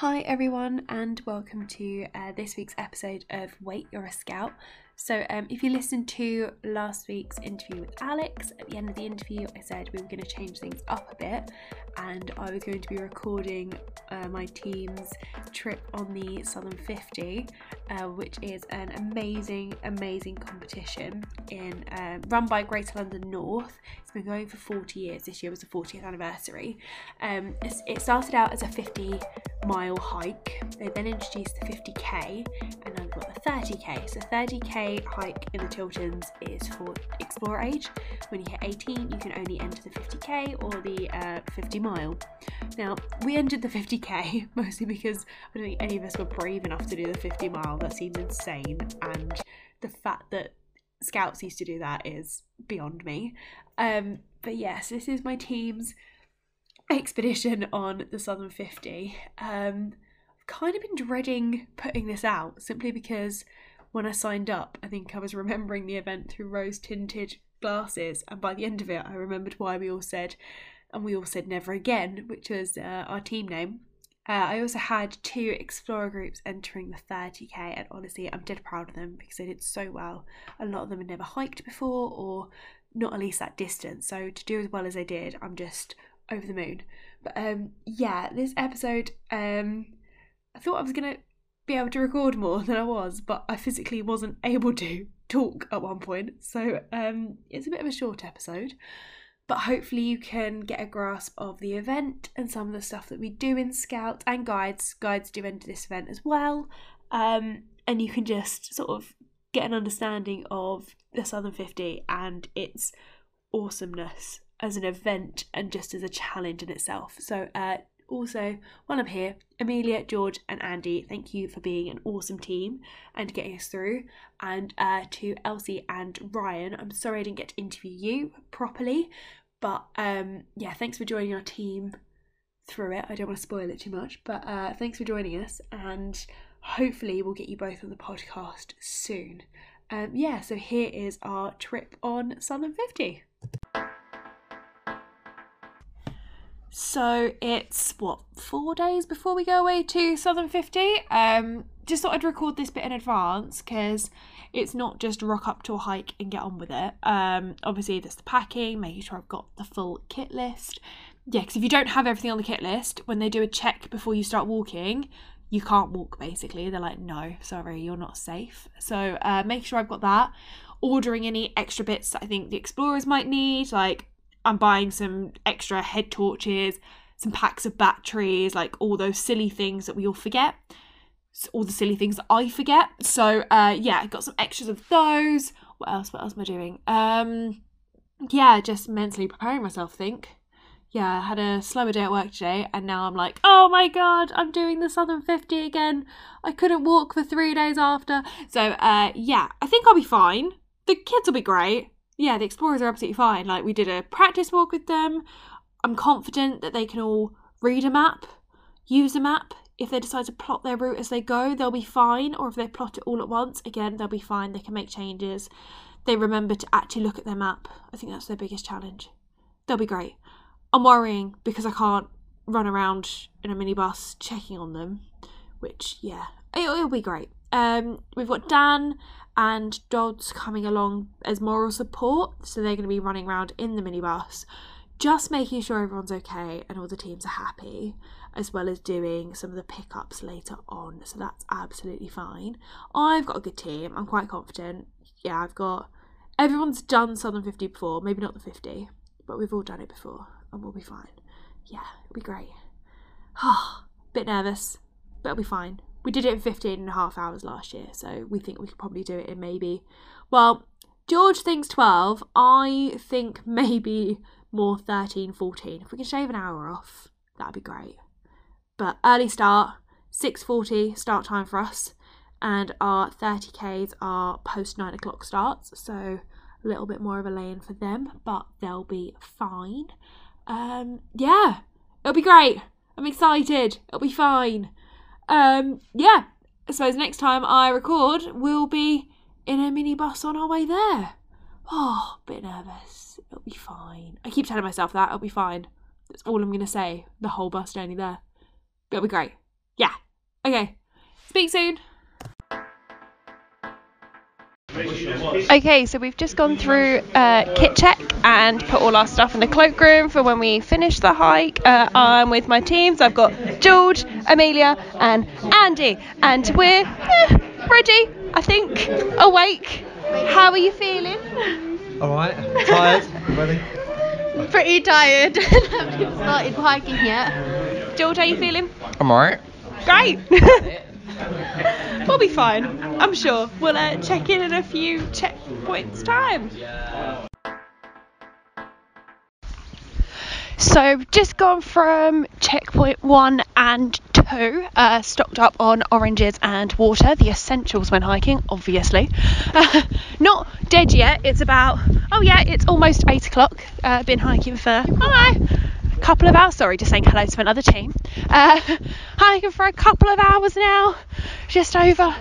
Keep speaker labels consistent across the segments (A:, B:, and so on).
A: Hi, everyone, and welcome to uh, this week's episode of Wait, You're a Scout. So, um, if you listened to last week's interview with Alex, at the end of the interview, I said we were going to change things up a bit, and I was going to be recording uh, my team's trip on the Southern 50, uh, which is an amazing, amazing competition in uh, run by Greater London North. It's been going for 40 years. This year was the 40th anniversary. Um, it started out as a 50 mile hike. They then introduced the 50k, and we've got the 30k. So 30k hike in the Chilterns is for Explorer age. When you hit 18, you can only enter the 50k or the uh, 50 mile. Now, we entered the 50k mostly because I don't think any of us were brave enough to do the 50 mile. That seems insane, and the fact that scouts used to do that is beyond me. Um, but yes, this is my team's expedition on the Southern 50. Um, I've kind of been dreading putting this out simply because when I signed up, I think I was remembering the event through rose tinted glasses, and by the end of it, I remembered why we all said, and we all said never again, which was uh, our team name. Uh, I also had two explorer groups entering the 30k, and honestly, I'm dead proud of them because they did so well. A lot of them had never hiked before, or not at least that distance. So to do as well as they did, I'm just over the moon. But um, yeah, this episode, um, I thought I was gonna be able to record more than I was, but I physically wasn't able to talk at one point. So um, it's a bit of a short episode, but hopefully you can get a grasp of the event and some of the stuff that we do in Scouts and guides. Guides do enter this event as well, um, and you can just sort of get an understanding of the Southern 50 and its awesomeness as an event and just as a challenge in itself. So uh, also, while I'm here, Amelia, George, and Andy, thank you for being an awesome team and getting us through. And uh, to Elsie and Ryan, I'm sorry I didn't get to interview you properly, but um, yeah, thanks for joining our team through it. I don't want to spoil it too much, but uh, thanks for joining us, and hopefully, we'll get you both on the podcast soon. Um, yeah, so here is our trip on Southern 50. So it's what four days before we go away to Southern Fifty. Um, just thought I'd record this bit in advance because it's not just rock up to a hike and get on with it. Um, obviously there's the packing, making sure I've got the full kit list. Yeah, because if you don't have everything on the kit list, when they do a check before you start walking, you can't walk basically. They're like, no, sorry, you're not safe. So uh, make sure I've got that. Ordering any extra bits that I think the explorers might need, like I'm buying some extra head torches, some packs of batteries, like all those silly things that we all forget. All the silly things that I forget. So uh yeah, I got some extras of those. What else? What else am I doing? Um yeah, just mentally preparing myself, I think. Yeah, I had a slower day at work today and now I'm like, oh my god, I'm doing the Southern 50 again. I couldn't walk for three days after. So uh yeah, I think I'll be fine. The kids will be great yeah, the explorers are absolutely fine. Like we did a practice walk with them. I'm confident that they can all read a map, use a map. If they decide to plot their route as they go, they'll be fine. Or if they plot it all at once, again, they'll be fine. They can make changes. They remember to actually look at their map. I think that's their biggest challenge. They'll be great. I'm worrying because I can't run around in a minibus checking on them, which, yeah, it'll, it'll be great. Um, we've got Dan and Dodds coming along as moral support, so they're going to be running around in the minibus, just making sure everyone's okay and all the teams are happy, as well as doing some of the pickups later on. So that's absolutely fine. I've got a good team. I'm quite confident. Yeah, I've got everyone's done Southern 50 before, maybe not the 50, but we've all done it before, and we'll be fine. Yeah, it'll be great. Bit nervous, but it'll be fine we did it in 15 and a half hours last year, so we think we could probably do it in maybe, well, George thinks 12. I think maybe more 13, 14. If we can shave an hour off, that'd be great. But early start, 6.40 start time for us, and our 30Ks are post 9 o'clock starts, so a little bit more of a lane for them, but they'll be fine. Um, yeah, it'll be great. I'm excited. It'll be fine um, yeah, I suppose next time I record, we'll be in a minibus on our way there. Oh, a bit nervous. It'll be fine. I keep telling myself that it'll be fine. That's all I'm going to say the whole bus journey there. It'll be great.
B: yeah. Okay. Speak soon. Okay, so we've just gone through uh, kit check and put all our stuff in the cloakroom for when we finish the hike. Uh, I'm with my teams. I've got George, Amelia, and Andy, and we're eh, ready. I think awake. How are you feeling?
C: All right. Tired. Ready?
D: Pretty tired. haven't started hiking yet.
B: George, how are you feeling?
E: I'm alright.
B: Great. we'll be fine. I'm sure. We'll uh, check in in a few checkpoints time. So just gone from checkpoint one and two, uh, stocked up on oranges and water, the essentials when hiking, obviously. Uh, not dead yet. It's about oh yeah, it's almost eight o'clock. Uh, been hiking for oh, a couple of hours. Sorry, just saying hello to another team. Uh, hiking for a couple of hours now, just over.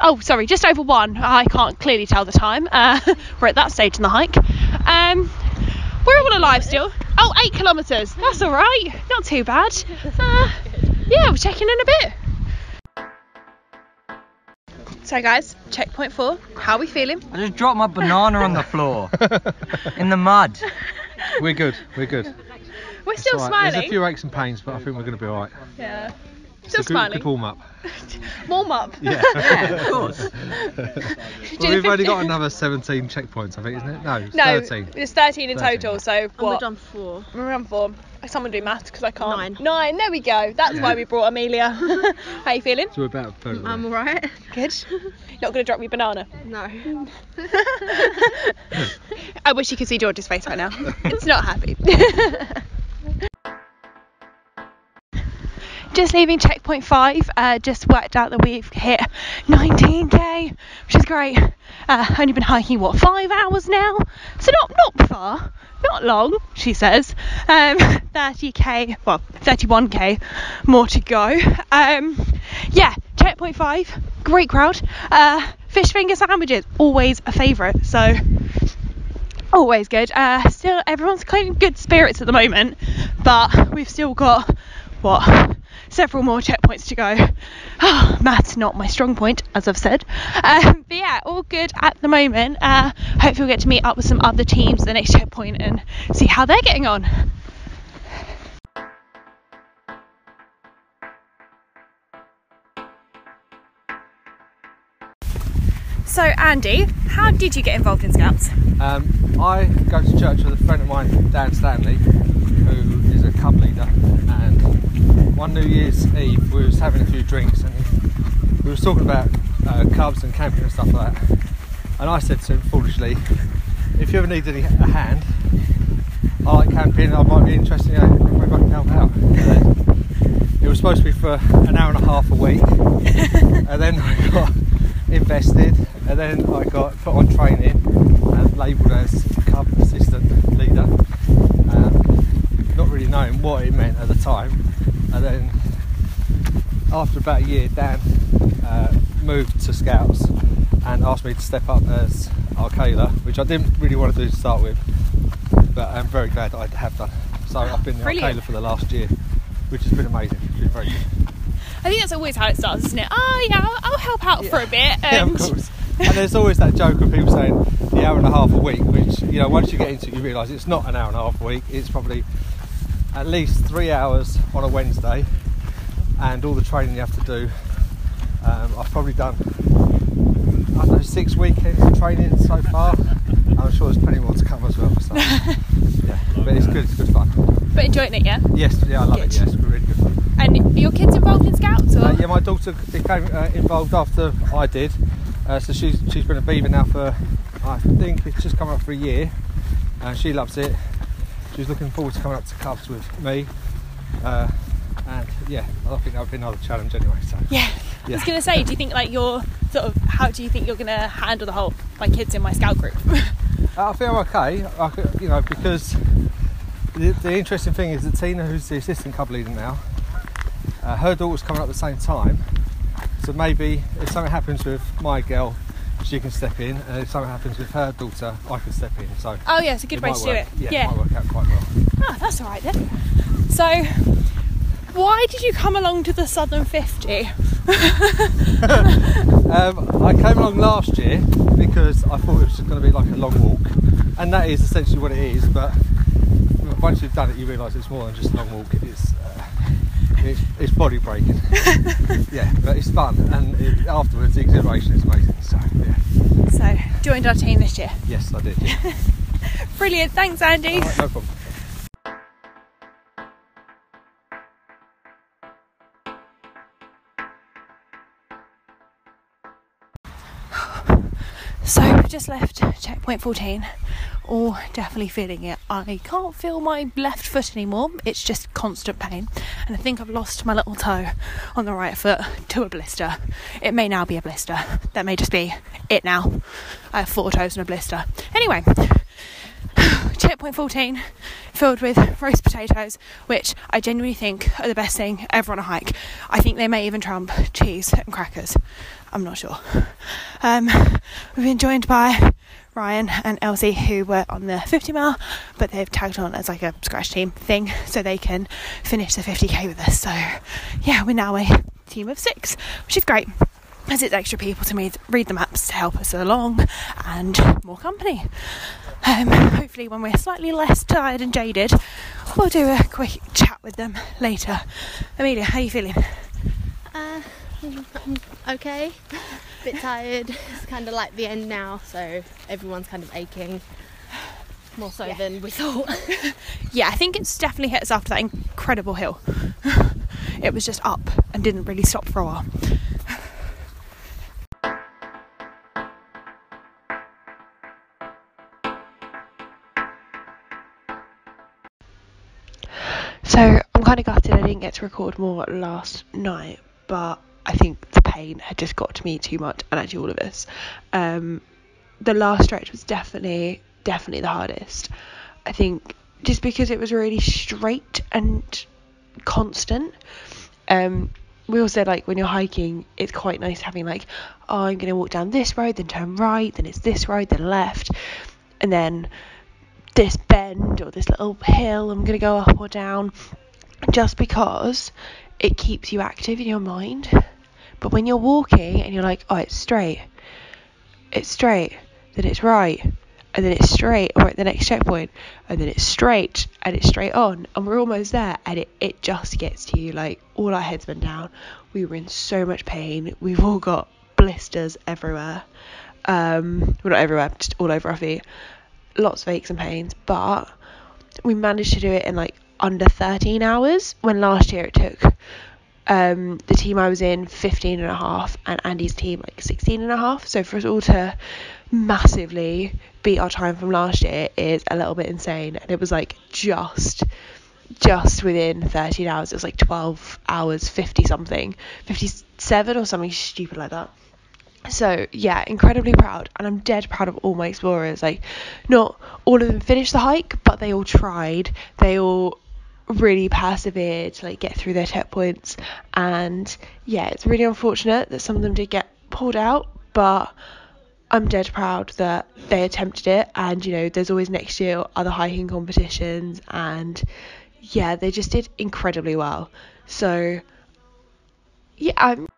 B: Oh, sorry, just over one. I can't clearly tell the time. Uh, we're at that stage in the hike. Um, we're all alive still. Oh, eight kilometres. That's all right. Not too bad. Uh, yeah, we're checking in a bit. So, guys, checkpoint four. How are we feeling?
E: I just dropped my banana on the floor in the mud.
C: We're good. We're good.
B: We're still
C: It's all right. There's a few aches and pains, but I think we're going to be all right.
B: Yeah.
C: It's
B: Still
C: good,
B: smiling.
C: good warm up.
B: Warm up.
C: Yeah.
E: Yeah, of course.
C: Well, we've only got another 17 checkpoints, I think, isn't it? No, it's
B: No,
C: 13.
B: it's 13 in
C: 13.
B: total. So
D: And we've
B: what?
D: done four.
B: We're on four. Someone do maths because I can't.
D: Nine.
B: Nine. There we go. That's why we brought Amelia. How are you feeling?
C: So we're about a third
D: I'm alright.
B: Good. Not gonna drop me banana.
D: No.
B: I wish you could see George's face right now. It's not happy. Just leaving checkpoint five. Uh, just worked out that we've hit 19k, which is great. Uh, only been hiking what five hours now, so not not far, not long. She says. Um, 30k, well 31k more to go. Um, yeah, checkpoint five, great crowd. Uh, fish finger sandwiches, always a favourite. So always good. Uh, still, everyone's kind of good spirits at the moment, but we've still got what several more checkpoints to go. Oh, maths not my strong point, as I've said. Um, but yeah, all good at the moment. Uh, hopefully, we'll get to meet up with some other teams at the next checkpoint and see how they're getting on. So, Andy, how did you get involved in Scouts?
C: Um, I go to church with a friend of mine, Dan Stanley, who is a cub leader. And one New Year's Eve, we was having a few drinks, and we was talking about uh, cubs and camping and stuff like that. And I said to him foolishly, "If you ever need any a hand, I like camping. I might be interested. You know, maybe I can help out." It was supposed to be for an hour and a half a week, and then I got invested, and then I got put on training and labelled as cub assistant knowing what it meant at the time, and then after about a year, Dan uh, moved to Scouts and asked me to step up as Akela, which I didn't really want to do to start with, but I'm very glad that I have done. So I've been the. Akela for the last year, which has been amazing. It's been very good.
B: I think that's always how it starts, isn't it? Oh, yeah, I'll, I'll help out for a bit. And
C: Yeah, of course. And there's always that joke of people saying the hour and a half a week, which you know once you get into it, you realise it's not an hour and a half a week. It's probably at least three hours on a Wednesday, and all the training you have to do. Um, I've probably done I don't know six weekends of training so far. I'm sure there's plenty more to come as well. So, yeah, but it's good. It's good fun.
B: But enjoying it, yeah?
C: Yes, yeah, I love
B: Good.
C: it. Yes, we're really good fun.
B: And are your kids involved in Scouts? Or?
C: Uh, yeah, my daughter became uh, involved after I did, uh, so she's she's been a beaver now for I think it's just come up for a year, and she loves it. She's looking forward to coming up to Cubs with me, uh, and yeah, I think that'll be another challenge anyway. So
B: Yeah. I was going to say, do you think like you're sort of, how do you think you're going to handle the whole, my kids in my Scout group?
C: I feel okay, I, you know, because the, the interesting thing is that Tina, who's the assistant cub leader now, uh, her daughter's coming up at the same time. So maybe if something happens with my girl, she can step in, and if something happens with her daughter, I can step in. So
B: oh, yeah, it's a good way to do it.
C: Yeah, it might work out quite well.
B: Oh, that's all right then. So,
F: why did you come along to the Southern 50?
C: Um, I came along last year because I thought it was just going to be like a long walk, and that is essentially what it is. But once you've done it, you realise it's more than just a long walk. It's uh, it's, it's body breaking. yeah, but it's fun, and it, afterwards the exhilaration is amazing. So yeah,
F: So, joined our team this year.
C: yes, I did. Yeah.
F: Brilliant, thanks Andy.
C: Right, no problem.
F: Just left checkpoint 14, all definitely feeling it. I can't feel my left foot anymore, it's just constant pain. And I think I've lost my little toe on the right foot to a blister. It may now be a blister, that may just be it now. I have four toes and a blister. Anyway, checkpoint 14 filled with roast potatoes, which I genuinely think are the best thing ever on a hike. I think they may even trump cheese and crackers. I'm not sure. Um, we've been joined by Ryan and Elsie, who were on the 50 mile, but they've tagged on as like a scratch team thing so they can finish the 50k with us. So, yeah, we're now a team of six, which is great as it's extra people to read, read the maps to help us along and more company. Um, hopefully, when we're slightly less tired and jaded, we'll do a quick chat with them later. Amelia, how are you feeling?
D: Uh, I'm okay. Bit tired. It's kind of like the end now, so everyone's kind of aching. More so than we thought.
F: Yeah, I think it's definitely hit us after that incredible hill. It was just up and didn't really stop for a while. Didn't get to record more last night, but I think the pain had just got to me too much, and actually all of us. Um, the last stretch was definitely, definitely the hardest. I think just because it was really straight and constant. Um, we also like when you're hiking, it's quite nice having like, oh, I'm gonna walk down this road, then turn right, then it's this road, then left, and then this bend or this little hill I'm gonna go up or down, just because it keeps you active in your mind. But when you're walking and you're like, oh, it's straight, it's straight, then it's right, and then it's straight, or at the next checkpoint, and then it's straight, and it's straight on, and we're almost there, and it, it just gets to you. Like, all our heads went down. We were in so much pain. We've all got blisters everywhere. Um, well, not everywhere, just all over our feet. Lots of aches and pains, but we managed to do it in like under 13 hours when last year it took um, the team I was in 15 and a half and Andy's team like 16 and a half. So for us all to massively beat our time from last year is a little bit insane. And it was like just just within 13 hours. It was like 12 hours, 50 something, 57 or something stupid like that. So yeah, incredibly proud, and I'm dead proud of all my explorers. Like, not all of them finished the hike, but they all tried. They all really persevered to like get through their checkpoints, and yeah, it's really unfortunate that some of them did get pulled out, but I'm dead proud that they attempted it. And you know, there's always next year other hiking competitions, and yeah, they just did incredibly well. So yeah, I'm.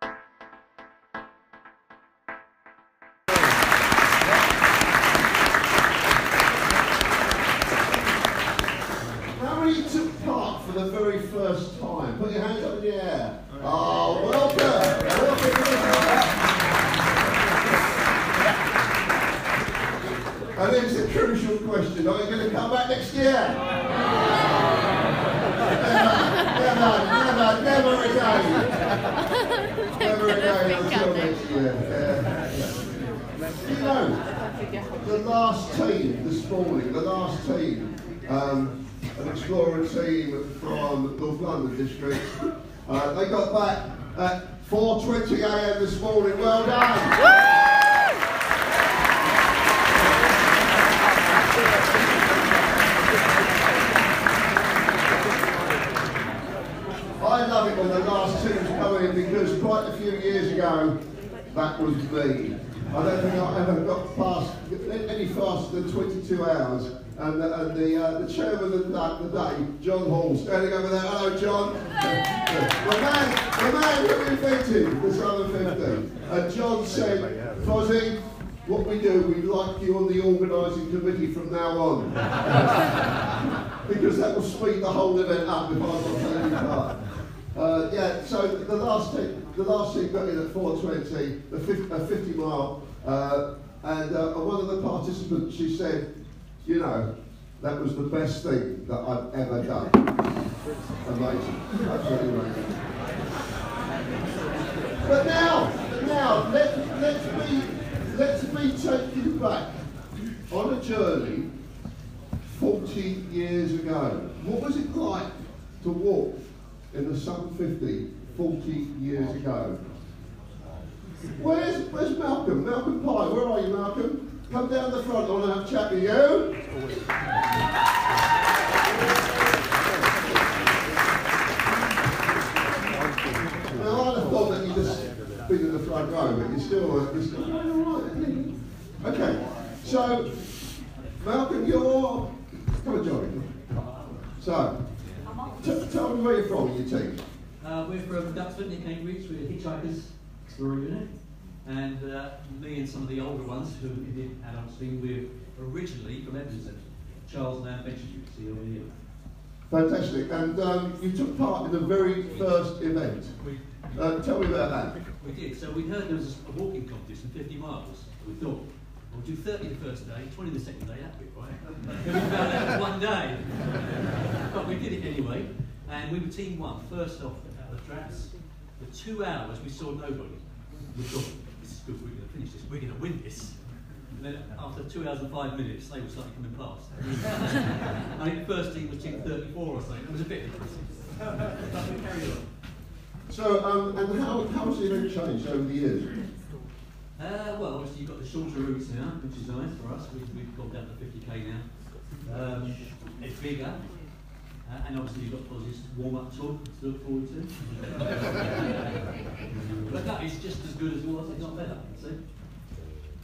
G: And it's a crucial question. Are you going to come back next year? never, never, never, never again. Never again until next year. You know, the last team this morning, the last team, um, an explorer team from North London district, uh, they got back at 4.20 a.m. this morning. Well done. I love it when the last because quite a few years ago, that was me. I don't think I ever got past any faster than 22 hours And, the- and the, uh, the chairman of the, the day, John Hall, standing over there. Hello, John. the, man, the man who invented the Southern 50. And John said, Fozzie, what we do, we like you on the organising committee from now on. because that will speed the whole event up if got to take part. Uh, yeah, so the last team, the last team got in at 420, the 50, uh, 50 mile, uh, and uh, one of the participants, she said, you know, that was the best thing that I've ever done. Amazing, absolutely amazing. But now, now, let, let's be, let's be taken back on a journey 40 years ago. What was it like to walk in the Sun 50 40 years ago? Where's, where's Malcolm? Malcolm Pye, where are you, Malcolm? Come down the front, I want to have a chat with you. Now, I'd have thought that you'd just been in the front row, but you're still, uh, you're still going all right. Okay, so, Malcolm, you're, come on, Johnny. So, tell me you're from, your team.
H: Uh, we're from Duxford near Cambridge. We're Hitchhikers Explorer Unit. And uh, me and some of the older ones who did adults team, we're originally from Edmonton. Charles and Anne Benches, you can see over here.
G: Fantastic. And um, you took part in the very first event.
H: We,
G: Uh, tell me about that.
H: we did. So we heard there was a walking competition, 50 miles. We thought, we'll do 30 the first day, 20 the second day, that'd be right. then we found out one day. but we did it anyway. And we were team one, first off out of the tracks. For two hours, we saw nobody. We thought, this is good, we're going to finish this, we're going to win this. And then after two hours and five minutes, they were starting coming past. I think the first team was team 34 or something. It was a bit depressing. but we carried on.
G: So, um, and how, how has the event changed over the years?
H: Uh, well, obviously you've got the shorter routes now, which is nice for us. We've, we've gone down to 50k now. Um, it's bigger. Uh, and obviously you've got Ozzy's warm-up tour to look forward to. but that is just as good as it was, if not better. See?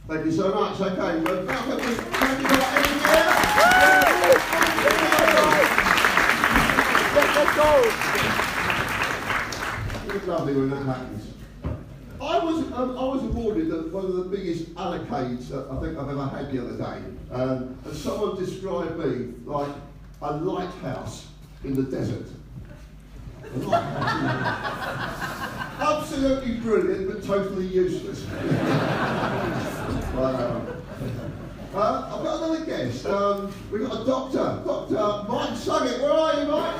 G: Thank you so much. Okay, well, Malcolm, thank you for that. It's lovely when that happens. I was um, I was awarded the, one of the biggest allocates that I think I've ever had the other day, um, and someone described me like a lighthouse in the desert. Absolutely brilliant, but totally useless. Wow. Uh, I've got another guest. Um, we've got a doctor, Dr. Mike Suggett. Where are you, Mike?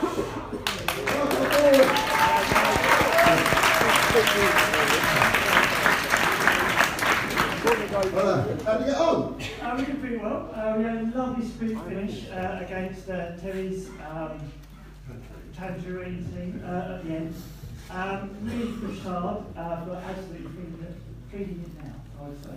G: Hello. How'd you?
I: Uh, we did pretty well. Uh, we had a lovely sprint finish uh, against uh, Terry's um, Tangerine team uh, at the end. Um, really pushed hard, uh, but absolutely feeling it, feeling it now, I would say.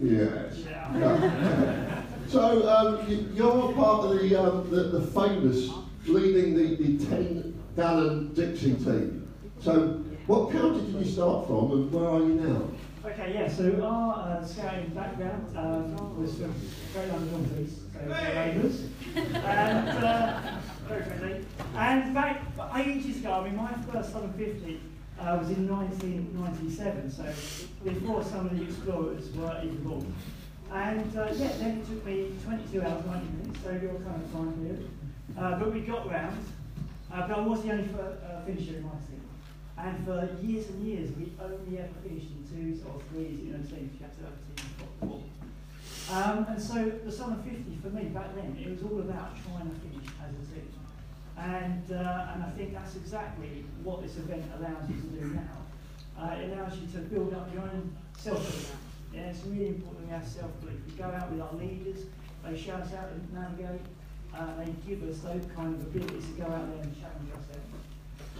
G: Yes.
I: Yeah.
G: Yeah. so um, you, you're part of the, um, the, the famous leading the, the 10 gallon Dixie team. So what county did you start from and where are you now?
I: Okay, yeah, so our uh, scouting background um, was from Great London North East, so we're neighbours. And uh, friendly. And back ages ago, I mean, my first Southern 50 uh, was in 1997, so before some of the explorers were born. And uh, yeah, then it took me 22 hours, 90 minutes, so your kind of time period. Uh, but we got round, uh, but I was the only uh, finisher in my team. And for years and years, we only ever finished in twos or threes in a team. You have to have a team of four. Um, and so the Southern 50 for me back then, it was all about trying to finish as a team. And, uh, and I think that's exactly what this event allows you to do now. Uh, it allows you to build up your own self-belief. Yeah, it's really important we have self-belief. We go out with our leaders, they show us how to navigate, uh, they give us those kind of abilities to go out there and challenge ourselves.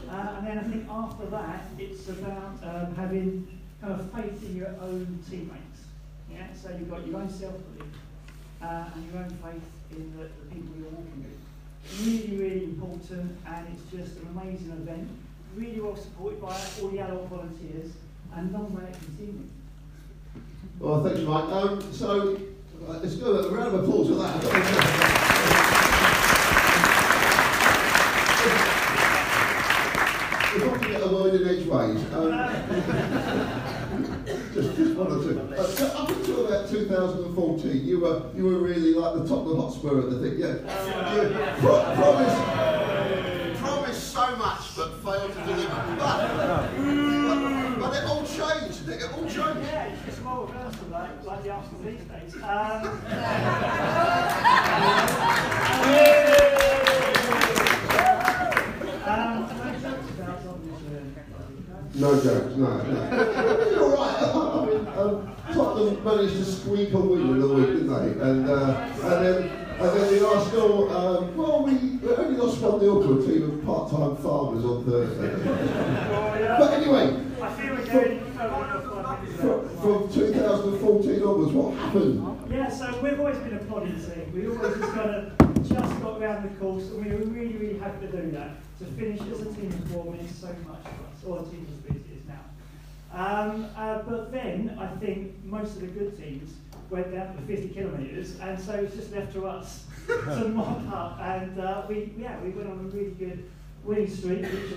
I: Uh, and then I think after that, it's about um, having kind of faith in your own teammates. Yeah, so you've got your own self-belief uh, and your own faith in the, the people you're walking with. Really, really important, and it's just an amazing event. Really well supported by all the adult volunteers and non-management team.
G: Well, thanks, Mike. Um, so Right, let's go. A round of applause for that. If I can get a word in edgeways, um, just, just one or two. Uh, so up until about 2014, you were you were really like the top of the Hotspur at the thing. Yeah. You pro- promised, promised so much, but failed to deliver. But, but, but it all changed. didn't It It all changed.
I: Yeah, it's just more reversal, like, like the Arsenal these days. Um, um, no jokes.
G: No jokes, no. no. You're right. I mean, um, Tottenham managed to squeak a win in the week, didn't they? And uh, and then and then the Arsenal. Um, well, we we only lost one 0 to a team of part-time farmers on Thursday. But anyway, from, from 2014 onwards, what happened?
I: Yeah, so we've always been a plodding team. We always just kind of just got around the course, and we were really, really happy to do that. To finish as a team of four means so much for us, the team as big as it is now. Um, uh, but then I think most of the good teams went down to 50 kilometres, and so it's just left to us to mop up. And uh, we, yeah, we went on a really good winning streak, which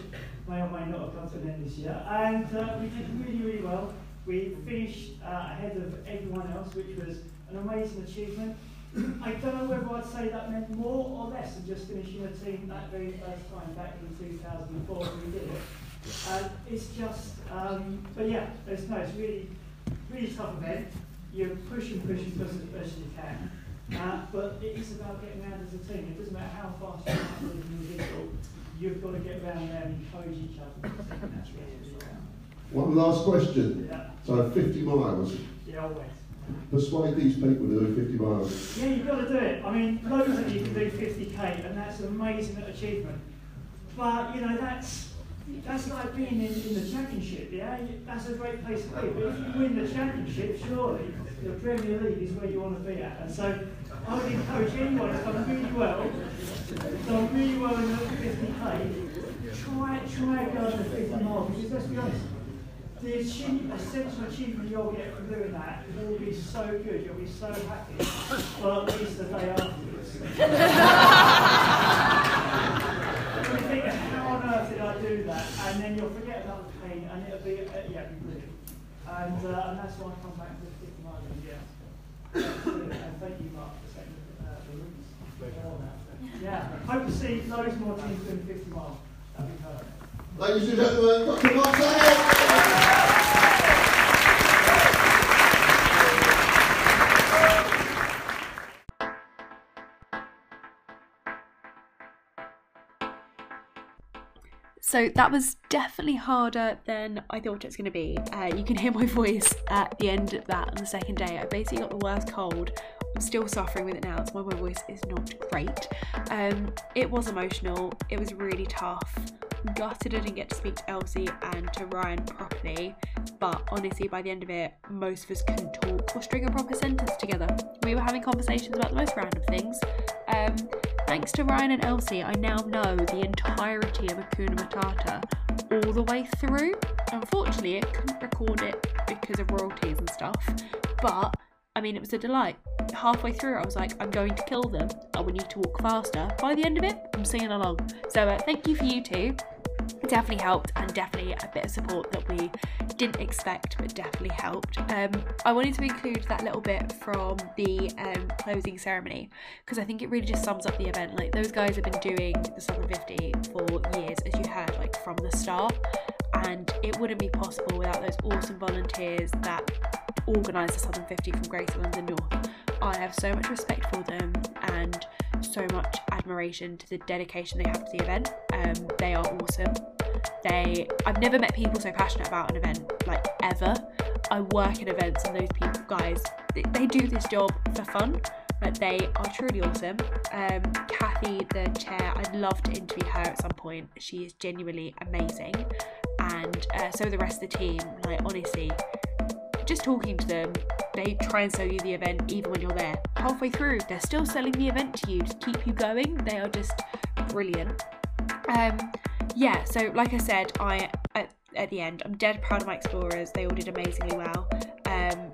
I: may or may not have come to an end this year. And uh, we did really, really well. We finished uh, ahead of everyone else, which was an amazing achievement. I don't know whether I'd say that meant more or less than just finishing a team that very first time back in 2004 when we did it. Uh, it's just, um, but yeah, it's no, it's really, really tough event. You push and push and push as best you can. Uh, but it is about getting around as a team. It doesn't matter how fast you are as an individual, you've got to get around there and encourage each other. as a team, and that's really.
G: One last question.
I: Yeah,
G: So 50 miles.
I: yeah, always.
G: Persuade these people to do 50 miles.
I: Yeah, you've got to do it. I mean, loads of you can do 50k, and that's an amazing achievement. But you know, that's that's like being in, in the championship. Yeah, that's a great place to be. But if you win the championship, surely the Premier League is where you want to be at. And so, I would encourage anyone who's done really well, done really well in the 50k, try try going to 50 miles. Because let's be honest. The achieve, essential achievement you'll get from doing that will be so good, you'll be so happy, well, at least the day afterwards. You'll think, how on earth did I do that? And then you'll forget about the pain, and it'll be, uh, yeah, it'll be brilliant. And, uh, and that's why I come back to the 50 miles a year. And thank you, Mark, for setting uh, the rules. for that. Yeah, hope to see loads more teams doing 50 miles. That'd be perfect.
G: Ladies and gentlemen, Dr. Mark
A: So that was definitely harder than I thought it was going to be. Uh, you can hear my voice at the end of that on the second day. I basically got the worst cold. I'm still suffering with it now. It's why my voice is not great. Um, it was emotional. It was really tough. Gutted I didn't get to speak to Elsie and to Ryan properly. But honestly, by the end of it, most of us couldn't talk or string a proper sentence together. We were having conversations about the most random things. Um, Thanks to Ryan and Elsie, I now know the entirety of Hakuna Matata all the way through. Unfortunately, I couldn't record it because of royalties and stuff, but I mean, it was a delight. Halfway through, I was like, I'm going to kill them. I will need to walk faster. By the end of it, I'm singing along. So, uh, thank you for you two. It definitely helped, and definitely a bit of support that we didn't expect, but definitely helped. Um, I wanted to include that little bit from the um, closing ceremony because I think it really just sums up the event. Like those guys have been doing the Southern 50 for years, as you heard, like from the start, and it wouldn't be possible without those awesome volunteers that organise the Southern 50 from Greater London North. I have so much respect for them and so much admiration to the dedication they have to the event. Um, they are awesome. They, I've never met people so passionate about an event like ever. I work in events and those people, guys, they, they do this job for fun. But they are truly awesome. Um, Kathy, the chair, I'd love to interview her at some point. She is genuinely amazing, and uh, so the rest of the team. Like honestly, just talking to them, they try and sell you the event even when you're there. Halfway through, they're still selling the event to you to keep you going. They are just brilliant. Um, yeah, so like I said, I at, at the end, I'm dead proud of my explorers. They all did amazingly well. Um,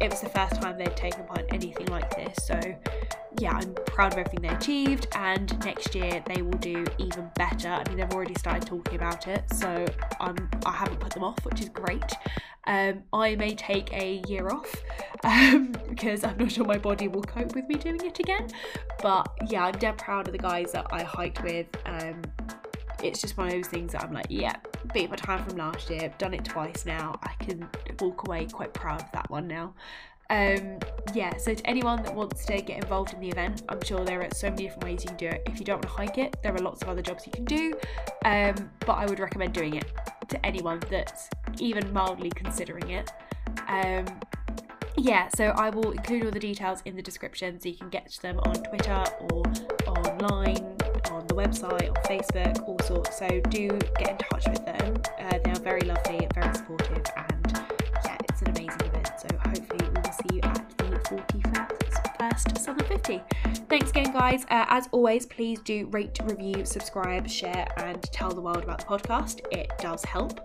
A: it was the first time they'd taken part in anything like this. So yeah, I'm proud of everything they achieved, and next year they will do even better. I mean, they've already started talking about it, so I'm I haven't put them off, which is great. Um, I may take a year off um, because I'm not sure my body will cope with me doing it again. But yeah, I'm dead proud of the guys that I hiked with. Um, it's just one of those things that I'm like, yeah, beat my time from last year, done it twice now. I can walk away quite proud of that one now. Um, yeah, so to anyone that wants to get involved in the event, I'm sure there are so many different ways you can do it. If you don't want to hike it, there are lots of other jobs you can do, um, but I would recommend doing it to anyone that's even mildly considering it. Um, yeah, so I will include all the details in the description so you can get to them on Twitter or online, on the website, on Facebook, all sorts. So do get in touch with them. Uh, they are very lovely, very supportive, and 41st Southern 50. Thanks again, guys. Uh, as always, please do rate, review, subscribe, share, and tell the world about the podcast. It does help.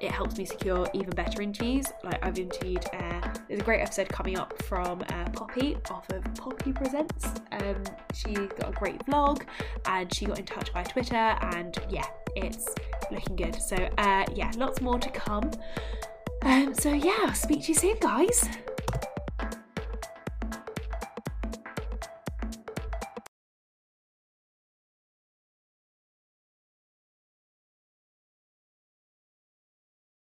A: It helps me secure even better interviews. Like I've interviewed, uh, there's a great episode coming up from uh, Poppy off of Poppy Presents. Um, she got a great vlog and she got in touch via Twitter, and yeah, it's looking good. So, uh, yeah, lots more to come. Um, so, yeah, speak to you soon, guys.